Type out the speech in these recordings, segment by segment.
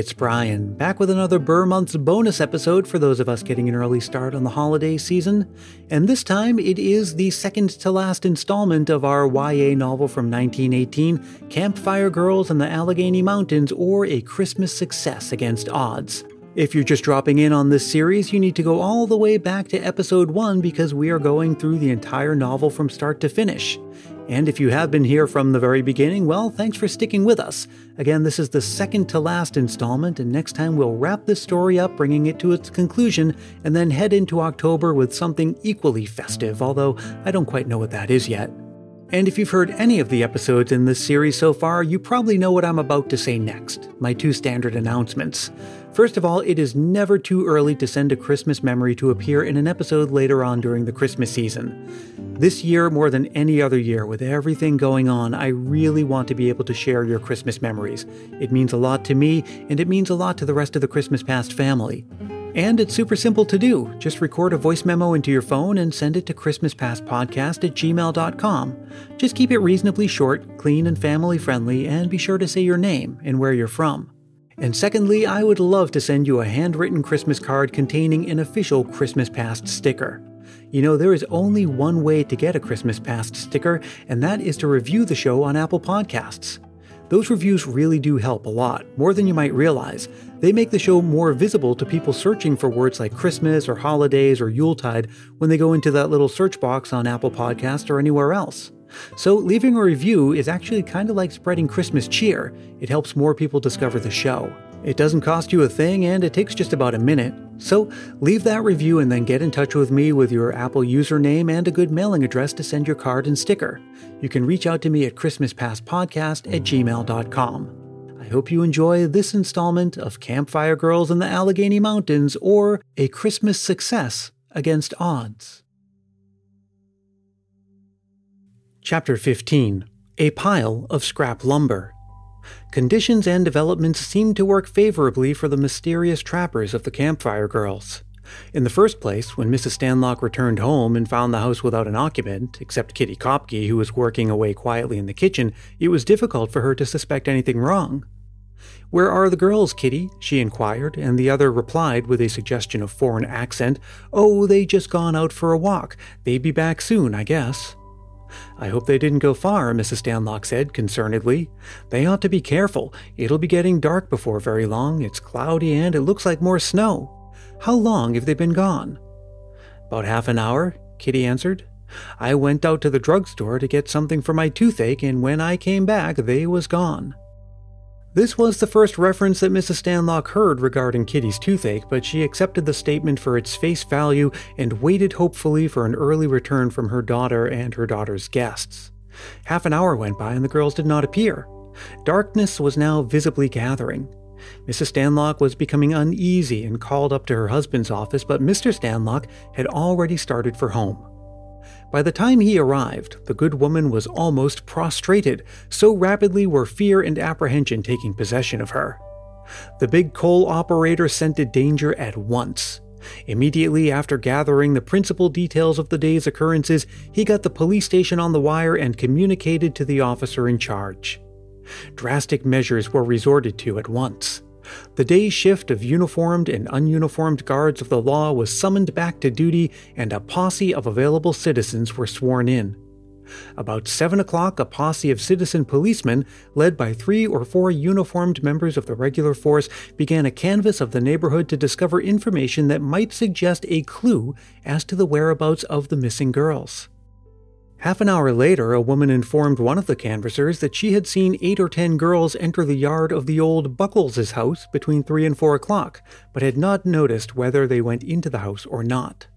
it's Brian, back with another Ber Month's bonus episode for those of us getting an early start on the holiday season. And this time it is the second to last installment of our YA novel from 1918, Campfire Girls in the Allegheny Mountains, or A Christmas Success Against Odds. If you're just dropping in on this series, you need to go all the way back to episode 1 because we are going through the entire novel from start to finish. And if you have been here from the very beginning, well, thanks for sticking with us. Again, this is the second to last installment, and next time we'll wrap this story up, bringing it to its conclusion, and then head into October with something equally festive, although I don't quite know what that is yet. And if you've heard any of the episodes in this series so far, you probably know what I'm about to say next my two standard announcements. First of all, it is never too early to send a Christmas memory to appear in an episode later on during the Christmas season. This year, more than any other year, with everything going on, I really want to be able to share your Christmas memories. It means a lot to me, and it means a lot to the rest of the Christmas Past family. And it's super simple to do. Just record a voice memo into your phone and send it to ChristmasPastPodcast at gmail.com. Just keep it reasonably short, clean, and family friendly, and be sure to say your name and where you're from. And secondly, I would love to send you a handwritten Christmas card containing an official Christmas Past sticker. You know, there is only one way to get a Christmas Past sticker, and that is to review the show on Apple Podcasts. Those reviews really do help a lot, more than you might realize. They make the show more visible to people searching for words like Christmas or holidays or Yuletide when they go into that little search box on Apple Podcast or anywhere else. So, leaving a review is actually kind of like spreading Christmas cheer. It helps more people discover the show. It doesn't cost you a thing and it takes just about a minute. So leave that review and then get in touch with me with your Apple username and a good mailing address to send your card and sticker. You can reach out to me at ChristmasPastPodcast at gmail.com. I hope you enjoy this installment of Campfire Girls in the Allegheny Mountains or A Christmas Success Against Odds. Chapter 15 A Pile of Scrap Lumber conditions and developments seemed to work favorably for the mysterious trappers of the Campfire Girls. In the first place, when Mrs. Stanlock returned home and found the house without an occupant, except Kitty Kopke, who was working away quietly in the kitchen, it was difficult for her to suspect anything wrong. Where are the girls, Kitty? she inquired, and the other replied with a suggestion of foreign accent, Oh, they just gone out for a walk. They'd be back soon, I guess. I hope they didn't go far, Mrs. Stanlock said concernedly. They ought to be careful. It'll be getting dark before very long. It's cloudy and it looks like more snow. How long have they been gone? About half an hour, Kitty answered. I went out to the drugstore to get something for my toothache, and when I came back, they was gone. This was the first reference that Mrs. Stanlock heard regarding Kitty's toothache, but she accepted the statement for its face value and waited hopefully for an early return from her daughter and her daughter's guests. Half an hour went by and the girls did not appear. Darkness was now visibly gathering. Mrs. Stanlock was becoming uneasy and called up to her husband's office, but Mr. Stanlock had already started for home. By the time he arrived, the good woman was almost prostrated, so rapidly were fear and apprehension taking possession of her. The big coal operator scented danger at once. Immediately after gathering the principal details of the day's occurrences, he got the police station on the wire and communicated to the officer in charge. Drastic measures were resorted to at once. The day shift of uniformed and ununiformed guards of the law was summoned back to duty, and a posse of available citizens were sworn in. About 7 o'clock, a posse of citizen policemen, led by three or four uniformed members of the regular force, began a canvass of the neighborhood to discover information that might suggest a clue as to the whereabouts of the missing girls. Half an hour later, a woman informed one of the canvassers that she had seen eight or ten girls enter the yard of the old Buckles' house between three and four o'clock, but had not noticed whether they went into the house or not.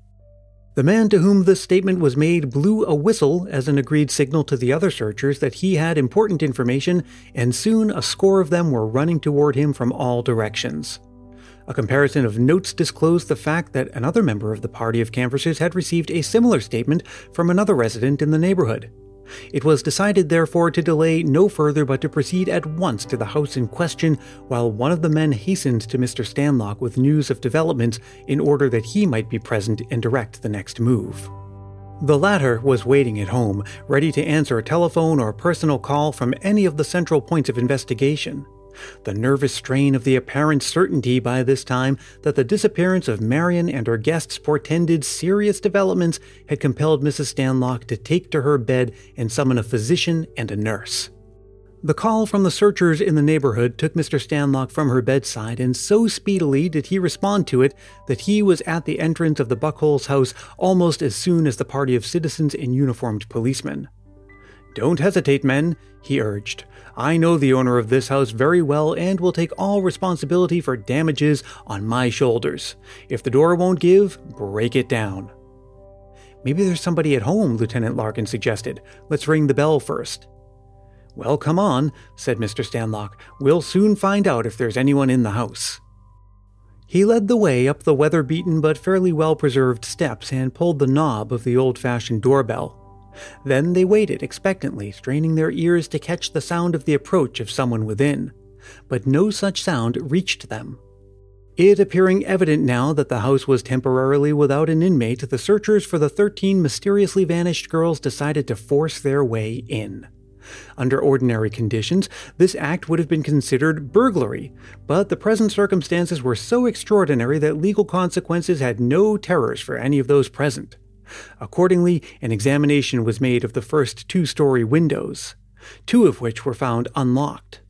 The man to whom this statement was made blew a whistle as an agreed signal to the other searchers that he had important information, and soon a score of them were running toward him from all directions. A comparison of notes disclosed the fact that another member of the party of canvassers had received a similar statement from another resident in the neighborhood. It was decided, therefore, to delay no further but to proceed at once to the house in question, while one of the men hastened to Mr. Stanlock with news of developments in order that he might be present and direct the next move. The latter was waiting at home, ready to answer a telephone or personal call from any of the central points of investigation. The nervous strain of the apparent certainty by this time that the disappearance of Marion and her guests portended serious developments had compelled Mrs. Stanlock to take to her bed and summon a physician and a nurse. The call from the searchers in the neighborhood took Mr. Stanlock from her bedside, and so speedily did he respond to it that he was at the entrance of the Buckholes house almost as soon as the party of citizens and uniformed policemen. Don't hesitate, men, he urged. I know the owner of this house very well and will take all responsibility for damages on my shoulders. If the door won't give, break it down. Maybe there's somebody at home, Lieutenant Larkin suggested. Let's ring the bell first. Well, come on, said Mr. Stanlock. We'll soon find out if there's anyone in the house. He led the way up the weather beaten but fairly well preserved steps and pulled the knob of the old fashioned doorbell. Then they waited expectantly, straining their ears to catch the sound of the approach of someone within. But no such sound reached them. It appearing evident now that the house was temporarily without an inmate, the searchers for the 13 mysteriously vanished girls decided to force their way in. Under ordinary conditions, this act would have been considered burglary, but the present circumstances were so extraordinary that legal consequences had no terrors for any of those present. Accordingly, an examination was made of the first two story windows, two of which were found unlocked.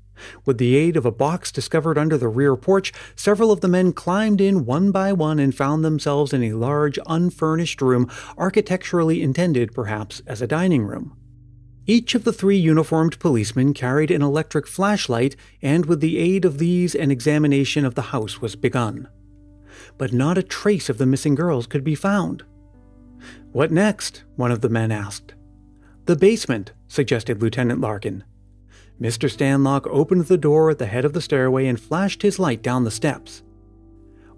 With the aid of a box discovered under the rear porch, several of the men climbed in one by one and found themselves in a large, unfurnished room, architecturally intended perhaps as a dining room. Each of the three uniformed policemen carried an electric flashlight, and with the aid of these, an examination of the house was begun. But not a trace of the missing girls could be found. What next? one of the men asked. The basement, suggested Lieutenant Larkin. Mr. Stanlock opened the door at the head of the stairway and flashed his light down the steps.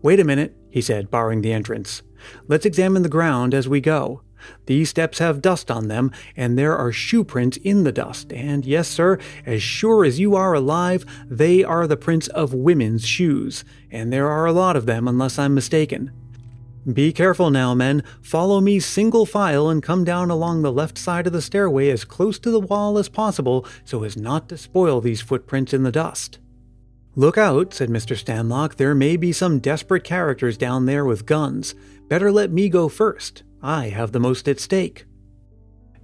Wait a minute, he said, barring the entrance. Let's examine the ground as we go. These steps have dust on them, and there are shoe prints in the dust. And yes, sir, as sure as you are alive, they are the prints of women's shoes. And there are a lot of them, unless I'm mistaken. Be careful now, men. Follow me single file and come down along the left side of the stairway as close to the wall as possible so as not to spoil these footprints in the dust. Look out, said Mr. Stanlock. There may be some desperate characters down there with guns. Better let me go first. I have the most at stake.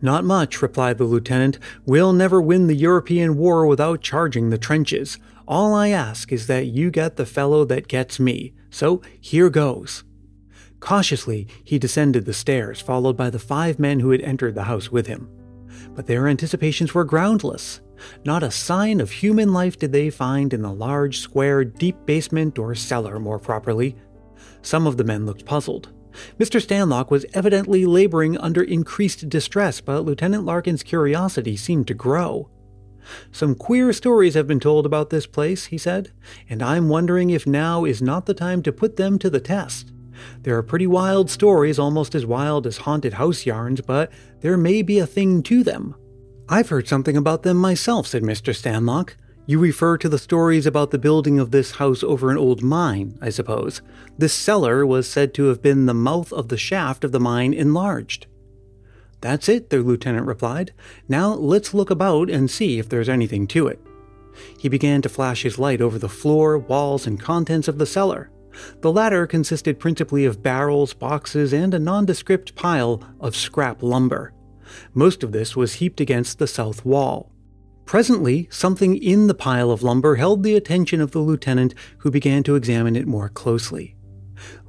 Not much, replied the lieutenant. We'll never win the European war without charging the trenches. All I ask is that you get the fellow that gets me. So here goes. Cautiously, he descended the stairs, followed by the five men who had entered the house with him. But their anticipations were groundless. Not a sign of human life did they find in the large, square, deep basement, or cellar, more properly. Some of the men looked puzzled. Mr. Stanlock was evidently laboring under increased distress, but Lieutenant Larkin's curiosity seemed to grow. Some queer stories have been told about this place, he said, and I'm wondering if now is not the time to put them to the test. There are pretty wild stories, almost as wild as haunted house yarns, but there may be a thing to them. I've heard something about them myself, said Mr. Stanlock. You refer to the stories about the building of this house over an old mine, I suppose. This cellar was said to have been the mouth of the shaft of the mine enlarged. That's it, the lieutenant replied. Now let's look about and see if there's anything to it. He began to flash his light over the floor, walls, and contents of the cellar. The latter consisted principally of barrels, boxes, and a nondescript pile of scrap lumber. Most of this was heaped against the south wall. Presently, something in the pile of lumber held the attention of the lieutenant, who began to examine it more closely.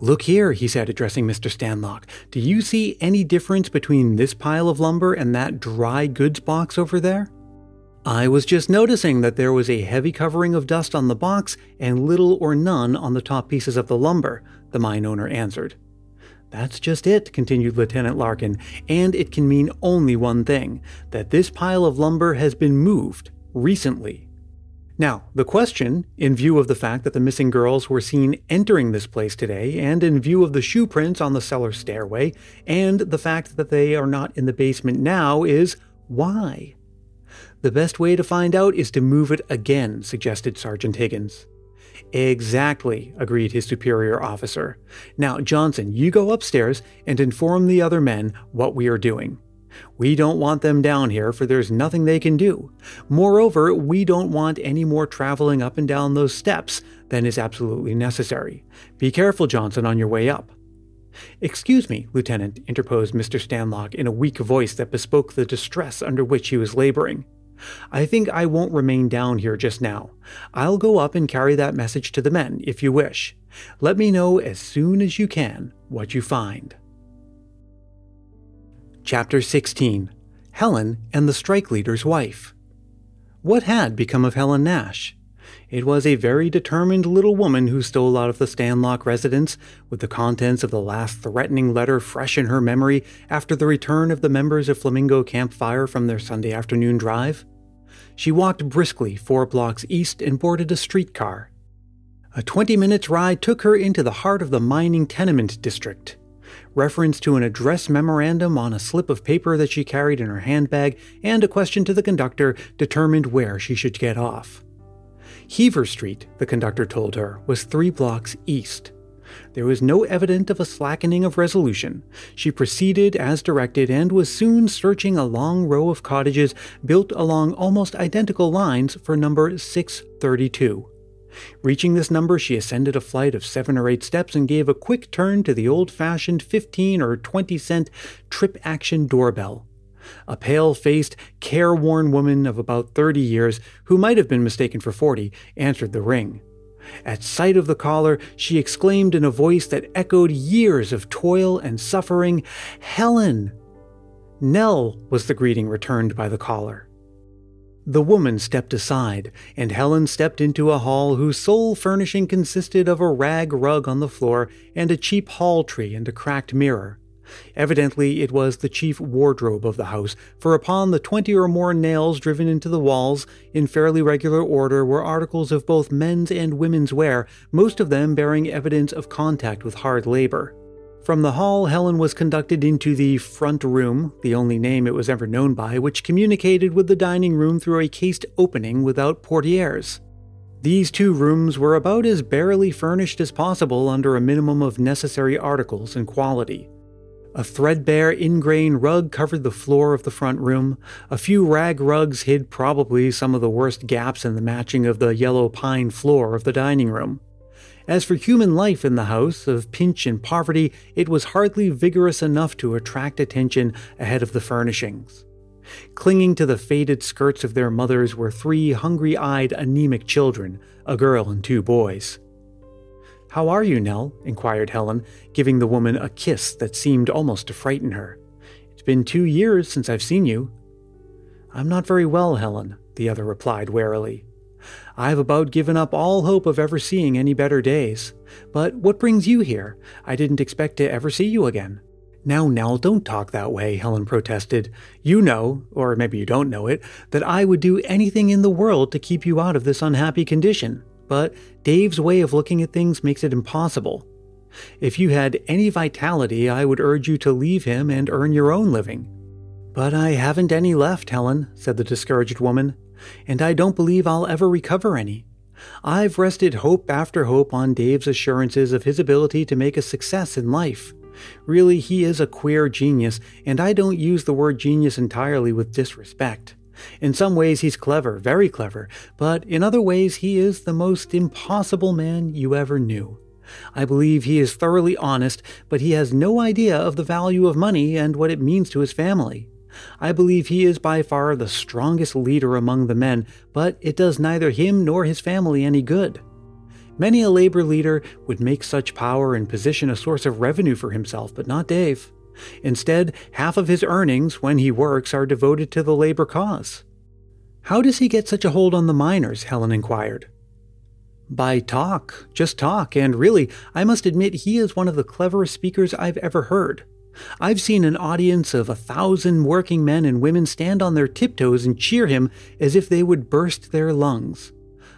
Look here, he said, addressing Mr. Stanlock. Do you see any difference between this pile of lumber and that dry goods box over there? I was just noticing that there was a heavy covering of dust on the box and little or none on the top pieces of the lumber, the mine owner answered. That's just it, continued Lieutenant Larkin, and it can mean only one thing that this pile of lumber has been moved recently. Now, the question, in view of the fact that the missing girls were seen entering this place today, and in view of the shoe prints on the cellar stairway, and the fact that they are not in the basement now, is why? The best way to find out is to move it again, suggested Sergeant Higgins. Exactly, agreed his superior officer. Now, Johnson, you go upstairs and inform the other men what we are doing. We don't want them down here, for there's nothing they can do. Moreover, we don't want any more traveling up and down those steps than is absolutely necessary. Be careful, Johnson, on your way up. Excuse me, Lieutenant, interposed Mr. Stanlock in a weak voice that bespoke the distress under which he was laboring. I think I won't remain down here just now. I'll go up and carry that message to the men, if you wish. Let me know as soon as you can what you find. Chapter 16 Helen and the Strike Leader's Wife. What had become of Helen Nash? It was a very determined little woman who stole out of the Stanlock residence, with the contents of the last threatening letter fresh in her memory after the return of the members of Flamingo Campfire from their Sunday afternoon drive. She walked briskly four blocks east and boarded a streetcar. A 20 minutes ride took her into the heart of the mining tenement district reference to an address memorandum on a slip of paper that she carried in her handbag, and a question to the conductor determined where she should get off. Heaver Street, the conductor told her, was three blocks east. There was no evidence of a slackening of resolution. She proceeded as directed and was soon searching a long row of cottages built along almost identical lines for number 632. Reaching this number, she ascended a flight of seven or eight steps and gave a quick turn to the old fashioned 15 or 20 cent trip action doorbell. A pale faced, careworn woman of about 30 years, who might have been mistaken for 40, answered the ring. At sight of the caller, she exclaimed in a voice that echoed years of toil and suffering, Helen! Nell was the greeting returned by the caller. The woman stepped aside, and Helen stepped into a hall whose sole furnishing consisted of a rag rug on the floor and a cheap hall tree and a cracked mirror. Evidently, it was the chief wardrobe of the house, for upon the twenty or more nails driven into the walls, in fairly regular order, were articles of both men's and women's wear, most of them bearing evidence of contact with hard labor. From the hall, Helen was conducted into the front room, the only name it was ever known by, which communicated with the dining room through a cased opening without portieres. These two rooms were about as barely furnished as possible under a minimum of necessary articles and quality. A threadbare ingrain rug covered the floor of the front room. A few rag rugs hid probably some of the worst gaps in the matching of the yellow pine floor of the dining room. As for human life in the house of pinch and poverty, it was hardly vigorous enough to attract attention ahead of the furnishings. Clinging to the faded skirts of their mothers were three hungry eyed, anemic children, a girl and two boys. How are you, Nell? inquired Helen, giving the woman a kiss that seemed almost to frighten her. It's been two years since I've seen you. I'm not very well, Helen, the other replied warily. I've about given up all hope of ever seeing any better days. But what brings you here? I didn't expect to ever see you again. Now, Nell, don't talk that way, Helen protested. You know, or maybe you don't know it, that I would do anything in the world to keep you out of this unhappy condition. But Dave's way of looking at things makes it impossible. If you had any vitality, I would urge you to leave him and earn your own living. But I haven't any left, Helen, said the discouraged woman and I don't believe I'll ever recover any. I've rested hope after hope on Dave's assurances of his ability to make a success in life. Really, he is a queer genius, and I don't use the word genius entirely with disrespect. In some ways, he's clever, very clever, but in other ways, he is the most impossible man you ever knew. I believe he is thoroughly honest, but he has no idea of the value of money and what it means to his family. I believe he is by far the strongest leader among the men, but it does neither him nor his family any good. Many a labor leader would make such power and position a source of revenue for himself, but not Dave. Instead, half of his earnings, when he works, are devoted to the labor cause. How does he get such a hold on the miners? Helen inquired. By talk, just talk, and really, I must admit he is one of the cleverest speakers I've ever heard. I've seen an audience of a thousand working men and women stand on their tiptoes and cheer him as if they would burst their lungs.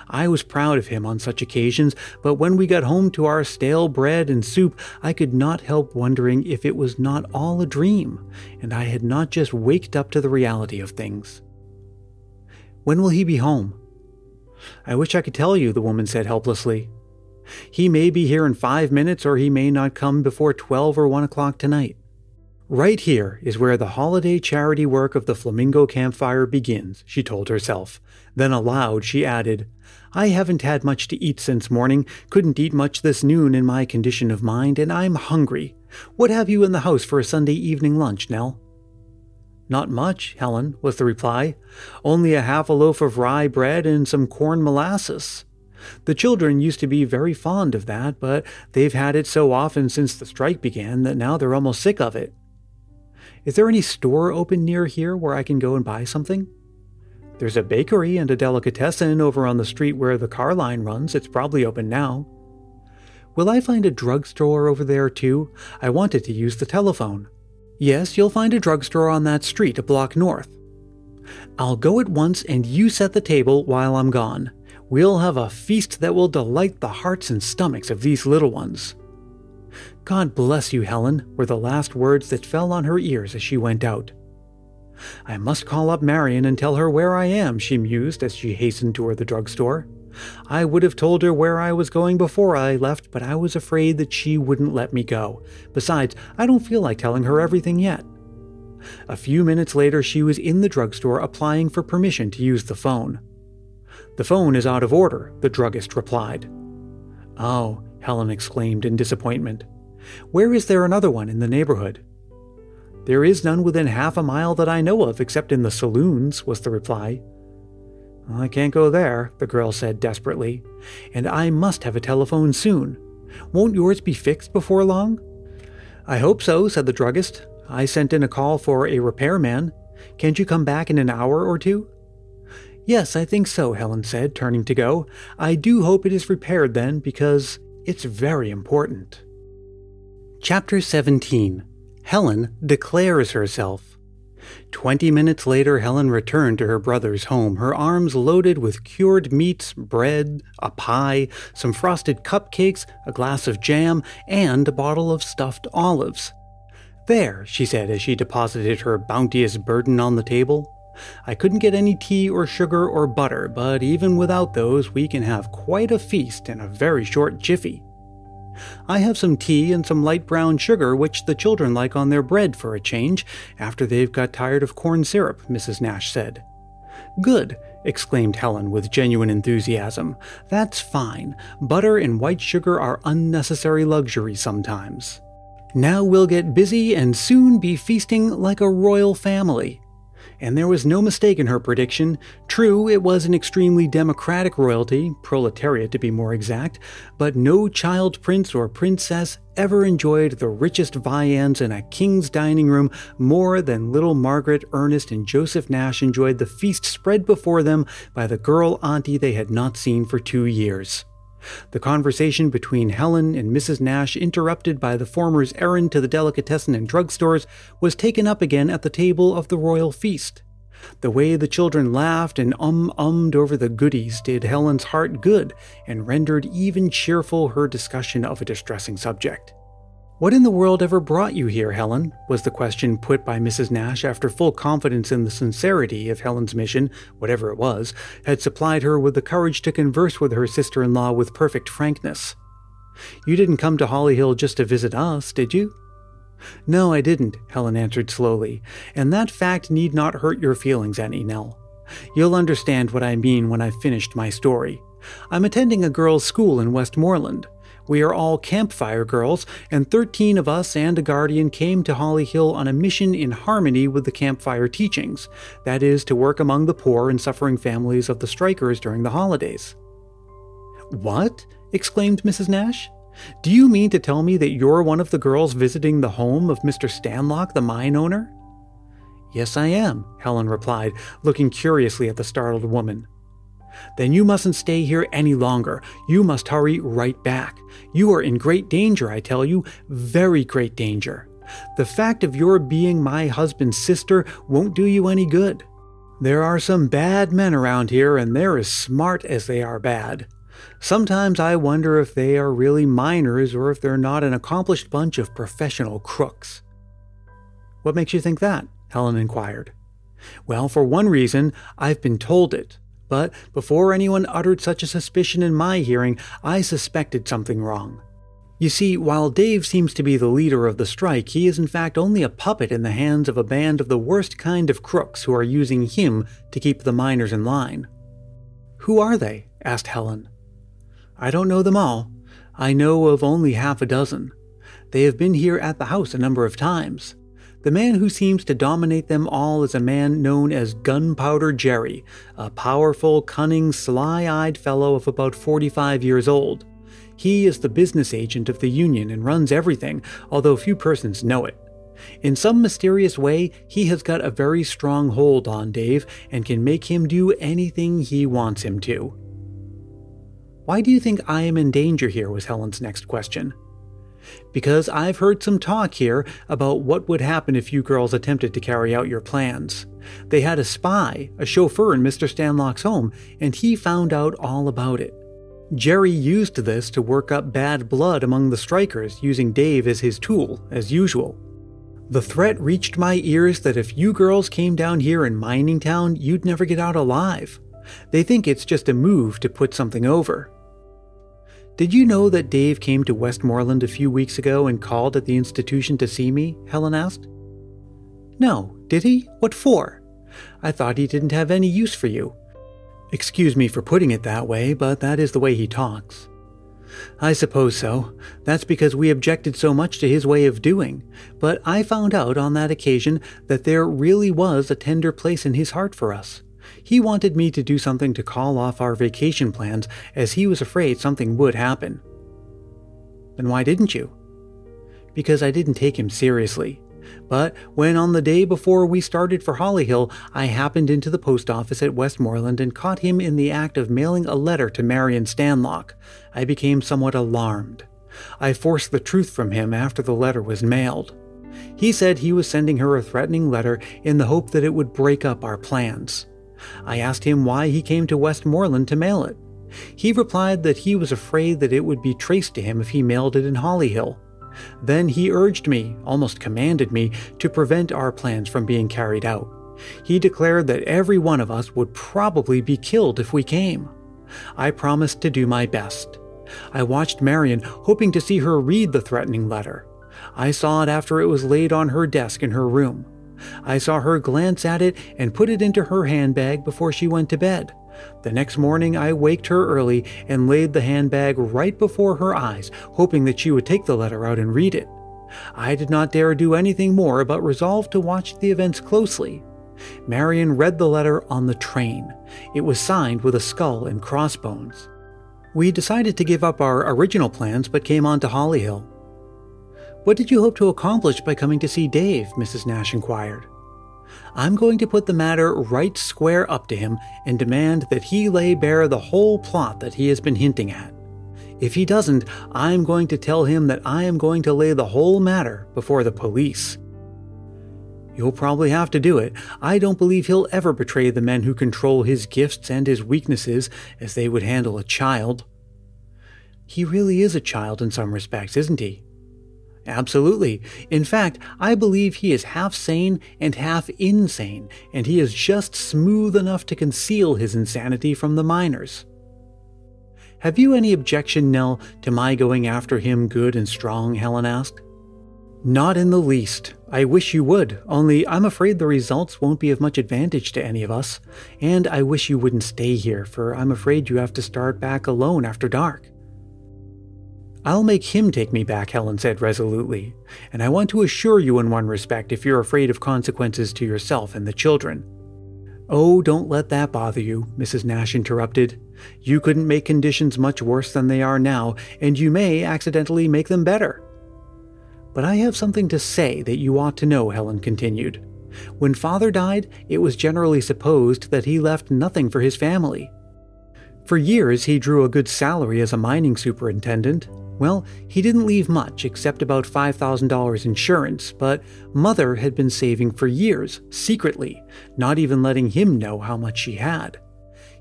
I was proud of him on such occasions, but when we got home to our stale bread and soup, I could not help wondering if it was not all a dream, and I had not just waked up to the reality of things. When will he be home? I wish I could tell you, the woman said helplessly. He may be here in five minutes, or he may not come before twelve or one o'clock tonight. Right here is where the holiday charity work of the Flamingo Campfire begins, she told herself. Then aloud, she added, I haven't had much to eat since morning, couldn't eat much this noon in my condition of mind, and I'm hungry. What have you in the house for a Sunday evening lunch, Nell? Not much, Helen, was the reply. Only a half a loaf of rye bread and some corn molasses. The children used to be very fond of that, but they've had it so often since the strike began that now they're almost sick of it. Is there any store open near here where I can go and buy something? There's a bakery and a delicatessen over on the street where the car line runs. It's probably open now. Will I find a drugstore over there too? I wanted to use the telephone. Yes, you'll find a drugstore on that street a block north. I'll go at once and you set the table while I'm gone. We'll have a feast that will delight the hearts and stomachs of these little ones. God bless you, Helen, were the last words that fell on her ears as she went out. I must call up Marion and tell her where I am, she mused as she hastened toward the drugstore. I would have told her where I was going before I left, but I was afraid that she wouldn't let me go. Besides, I don't feel like telling her everything yet. A few minutes later, she was in the drugstore applying for permission to use the phone. The phone is out of order, the druggist replied. Oh, Helen exclaimed in disappointment. Where is there another one in the neighborhood? There is none within half a mile that I know of, except in the saloons, was the reply. I can't go there, the girl said desperately, and I must have a telephone soon. Won't yours be fixed before long? I hope so, said the druggist. I sent in a call for a repairman. Can't you come back in an hour or two? Yes, I think so, Helen said, turning to go. I do hope it is repaired then, because it's very important. Chapter 17 Helen declares herself. Twenty minutes later, Helen returned to her brother's home, her arms loaded with cured meats, bread, a pie, some frosted cupcakes, a glass of jam, and a bottle of stuffed olives. There, she said as she deposited her bounteous burden on the table. I couldn't get any tea or sugar or butter, but even without those, we can have quite a feast in a very short jiffy. I have some tea and some light brown sugar, which the children like on their bread for a change, after they've got tired of corn syrup, Mrs. Nash said. Good, exclaimed Helen with genuine enthusiasm. That's fine. Butter and white sugar are unnecessary luxuries sometimes. Now we'll get busy and soon be feasting like a royal family and there was no mistake in her prediction. True, it was an extremely democratic royalty, proletariat to be more exact, but no child prince or princess ever enjoyed the richest viands in a king's dining room more than little Margaret, Ernest, and Joseph Nash enjoyed the feast spread before them by the girl auntie they had not seen for two years. The conversation between Helen and Mrs. Nash, interrupted by the former's errand to the delicatessen and drugstores, was taken up again at the table of the royal feast. The way the children laughed and um ummed over the goodies did Helen's heart good and rendered even cheerful her discussion of a distressing subject. What in the world ever brought you here, Helen? was the question put by Mrs. Nash after full confidence in the sincerity of Helen's mission, whatever it was, had supplied her with the courage to converse with her sister in law with perfect frankness. You didn't come to Holly Hill just to visit us, did you? No, I didn't, Helen answered slowly, and that fact need not hurt your feelings any, Nell. You'll understand what I mean when I've finished my story. I'm attending a girls' school in Westmoreland. We are all campfire girls, and 13 of us and a guardian came to Holly Hill on a mission in harmony with the campfire teachings that is, to work among the poor and suffering families of the strikers during the holidays. What? exclaimed Mrs. Nash. Do you mean to tell me that you're one of the girls visiting the home of Mr. Stanlock, the mine owner? Yes, I am, Helen replied, looking curiously at the startled woman. Then you mustn't stay here any longer. You must hurry right back. You are in great danger, I tell you, very great danger. The fact of your being my husband's sister won't do you any good. There are some bad men around here, and they're as smart as they are bad. Sometimes I wonder if they are really miners or if they're not an accomplished bunch of professional crooks. What makes you think that? Helen inquired. Well, for one reason, I've been told it. But before anyone uttered such a suspicion in my hearing, I suspected something wrong. You see, while Dave seems to be the leader of the strike, he is in fact only a puppet in the hands of a band of the worst kind of crooks who are using him to keep the miners in line. Who are they? asked Helen. I don't know them all. I know of only half a dozen. They have been here at the house a number of times. The man who seems to dominate them all is a man known as Gunpowder Jerry, a powerful, cunning, sly eyed fellow of about 45 years old. He is the business agent of the Union and runs everything, although few persons know it. In some mysterious way, he has got a very strong hold on Dave and can make him do anything he wants him to. Why do you think I am in danger here? was Helen's next question. Because I've heard some talk here about what would happen if you girls attempted to carry out your plans. They had a spy, a chauffeur in Mr. Stanlock's home, and he found out all about it. Jerry used this to work up bad blood among the strikers, using Dave as his tool, as usual. The threat reached my ears that if you girls came down here in Mining Town, you'd never get out alive. They think it's just a move to put something over. Did you know that Dave came to Westmoreland a few weeks ago and called at the institution to see me? Helen asked. No, did he? What for? I thought he didn't have any use for you. Excuse me for putting it that way, but that is the way he talks. I suppose so. That's because we objected so much to his way of doing. But I found out on that occasion that there really was a tender place in his heart for us. He wanted me to do something to call off our vacation plans as he was afraid something would happen. Then why didn't you? Because I didn't take him seriously. But when on the day before we started for Hollyhill, I happened into the post office at Westmoreland and caught him in the act of mailing a letter to Marion Stanlock, I became somewhat alarmed. I forced the truth from him after the letter was mailed. He said he was sending her a threatening letter in the hope that it would break up our plans. I asked him why he came to Westmoreland to mail it. He replied that he was afraid that it would be traced to him if he mailed it in Hollyhill. Then he urged me, almost commanded me, to prevent our plans from being carried out. He declared that every one of us would probably be killed if we came. I promised to do my best. I watched Marion, hoping to see her read the threatening letter. I saw it after it was laid on her desk in her room. I saw her glance at it and put it into her handbag before she went to bed. The next morning, I waked her early and laid the handbag right before her eyes, hoping that she would take the letter out and read it. I did not dare do anything more, but resolved to watch the events closely. Marion read the letter on the train. It was signed with a skull and crossbones. We decided to give up our original plans but came on to Hollyhill. What did you hope to accomplish by coming to see Dave? Mrs. Nash inquired. I'm going to put the matter right square up to him and demand that he lay bare the whole plot that he has been hinting at. If he doesn't, I'm going to tell him that I am going to lay the whole matter before the police. You'll probably have to do it. I don't believe he'll ever betray the men who control his gifts and his weaknesses as they would handle a child. He really is a child in some respects, isn't he? Absolutely. In fact, I believe he is half sane and half insane, and he is just smooth enough to conceal his insanity from the miners. Have you any objection, Nell, to my going after him good and strong? Helen asked. Not in the least. I wish you would, only I'm afraid the results won't be of much advantage to any of us. And I wish you wouldn't stay here, for I'm afraid you have to start back alone after dark. I'll make him take me back, Helen said resolutely, and I want to assure you in one respect if you're afraid of consequences to yourself and the children. Oh, don't let that bother you, Mrs. Nash interrupted. You couldn't make conditions much worse than they are now, and you may accidentally make them better. But I have something to say that you ought to know, Helen continued. When father died, it was generally supposed that he left nothing for his family. For years, he drew a good salary as a mining superintendent, well, he didn't leave much except about $5,000 insurance, but Mother had been saving for years, secretly, not even letting him know how much she had.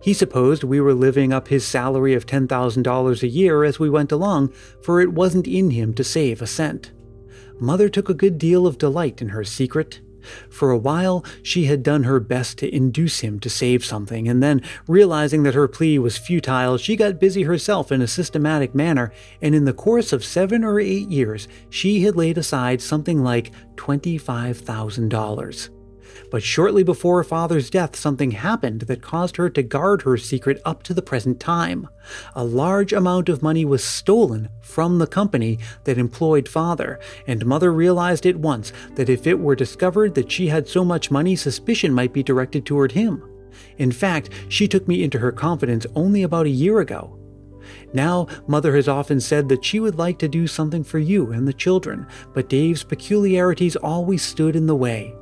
He supposed we were living up his salary of $10,000 a year as we went along, for it wasn't in him to save a cent. Mother took a good deal of delight in her secret. For a while, she had done her best to induce him to save something, and then, realizing that her plea was futile, she got busy herself in a systematic manner, and in the course of seven or eight years, she had laid aside something like $25,000. But shortly before her father's death, something happened that caused her to guard her secret up to the present time. A large amount of money was stolen from the company that employed father, and mother realized at once that if it were discovered that she had so much money, suspicion might be directed toward him. In fact, she took me into her confidence only about a year ago. Now, Mother has often said that she would like to do something for you and the children, but Dave's peculiarities always stood in the way.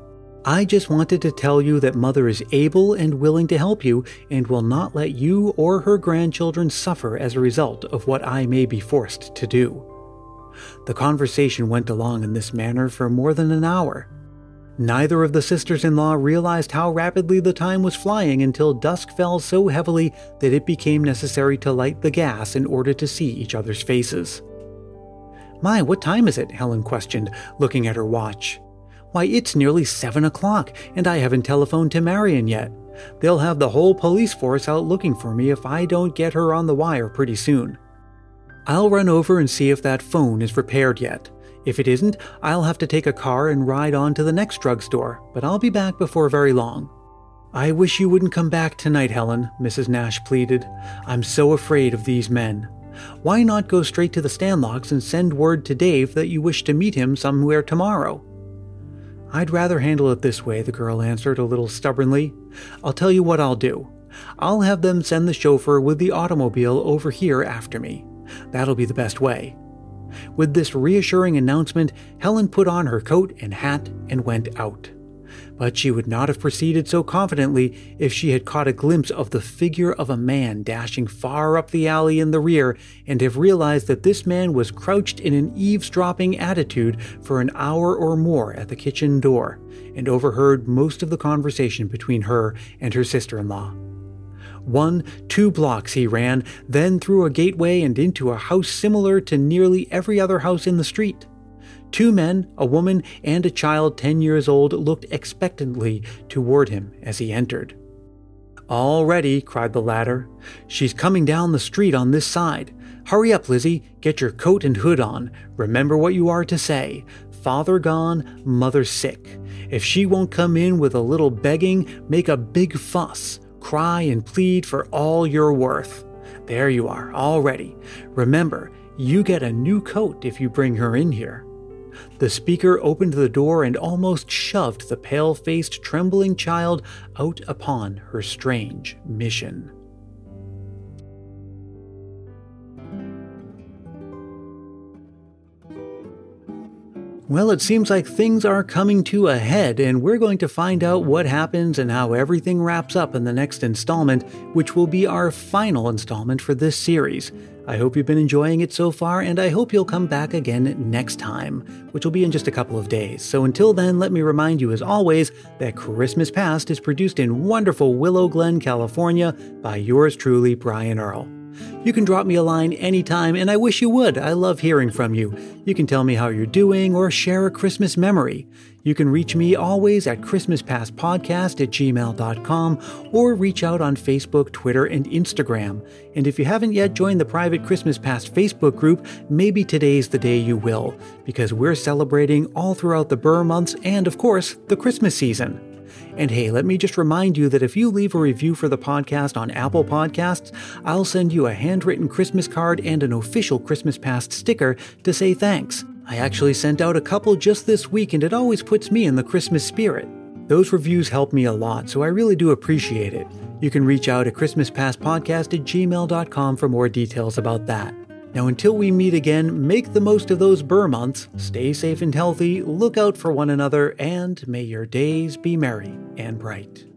I just wanted to tell you that Mother is able and willing to help you and will not let you or her grandchildren suffer as a result of what I may be forced to do. The conversation went along in this manner for more than an hour. Neither of the sisters in law realized how rapidly the time was flying until dusk fell so heavily that it became necessary to light the gas in order to see each other's faces. My, what time is it? Helen questioned, looking at her watch. Why, it's nearly seven o'clock, and I haven't telephoned to Marion yet. They'll have the whole police force out looking for me if I don't get her on the wire pretty soon. I'll run over and see if that phone is repaired yet. If it isn't, I'll have to take a car and ride on to the next drugstore, but I'll be back before very long. I wish you wouldn't come back tonight, Helen, Mrs. Nash pleaded. I'm so afraid of these men. Why not go straight to the Stanlocks and send word to Dave that you wish to meet him somewhere tomorrow? I'd rather handle it this way, the girl answered a little stubbornly. I'll tell you what I'll do. I'll have them send the chauffeur with the automobile over here after me. That'll be the best way. With this reassuring announcement, Helen put on her coat and hat and went out but she would not have proceeded so confidently if she had caught a glimpse of the figure of a man dashing far up the alley in the rear and have realized that this man was crouched in an eavesdropping attitude for an hour or more at the kitchen door and overheard most of the conversation between her and her sister in law. One, two blocks he ran, then through a gateway and into a house similar to nearly every other house in the street. Two men, a woman, and a child 10 years old looked expectantly toward him as he entered. All ready, cried the latter. She's coming down the street on this side. Hurry up, Lizzie. Get your coat and hood on. Remember what you are to say. Father gone, mother sick. If she won't come in with a little begging, make a big fuss. Cry and plead for all you're worth. There you are, all ready. Remember, you get a new coat if you bring her in here. The speaker opened the door and almost shoved the pale faced, trembling child out upon her strange mission. Well, it seems like things are coming to a head, and we're going to find out what happens and how everything wraps up in the next installment, which will be our final installment for this series. I hope you've been enjoying it so far, and I hope you'll come back again next time, which will be in just a couple of days. So until then, let me remind you, as always, that Christmas Past is produced in wonderful Willow Glen, California, by yours truly, Brian Earl. You can drop me a line anytime, and I wish you would. I love hearing from you. You can tell me how you're doing or share a Christmas memory. You can reach me always at ChristmasPastPodcast at gmail.com or reach out on Facebook, Twitter, and Instagram. And if you haven't yet joined the private Christmas Past Facebook group, maybe today's the day you will, because we're celebrating all throughout the Ber months and, of course, the Christmas season. And hey, let me just remind you that if you leave a review for the podcast on Apple Podcasts, I'll send you a handwritten Christmas card and an official Christmas Past sticker to say thanks. I actually sent out a couple just this week, and it always puts me in the Christmas spirit. Those reviews help me a lot, so I really do appreciate it. You can reach out at ChristmasPastPodcast at gmail.com for more details about that. Now, until we meet again, make the most of those Ber months, stay safe and healthy, look out for one another, and may your days be merry and bright.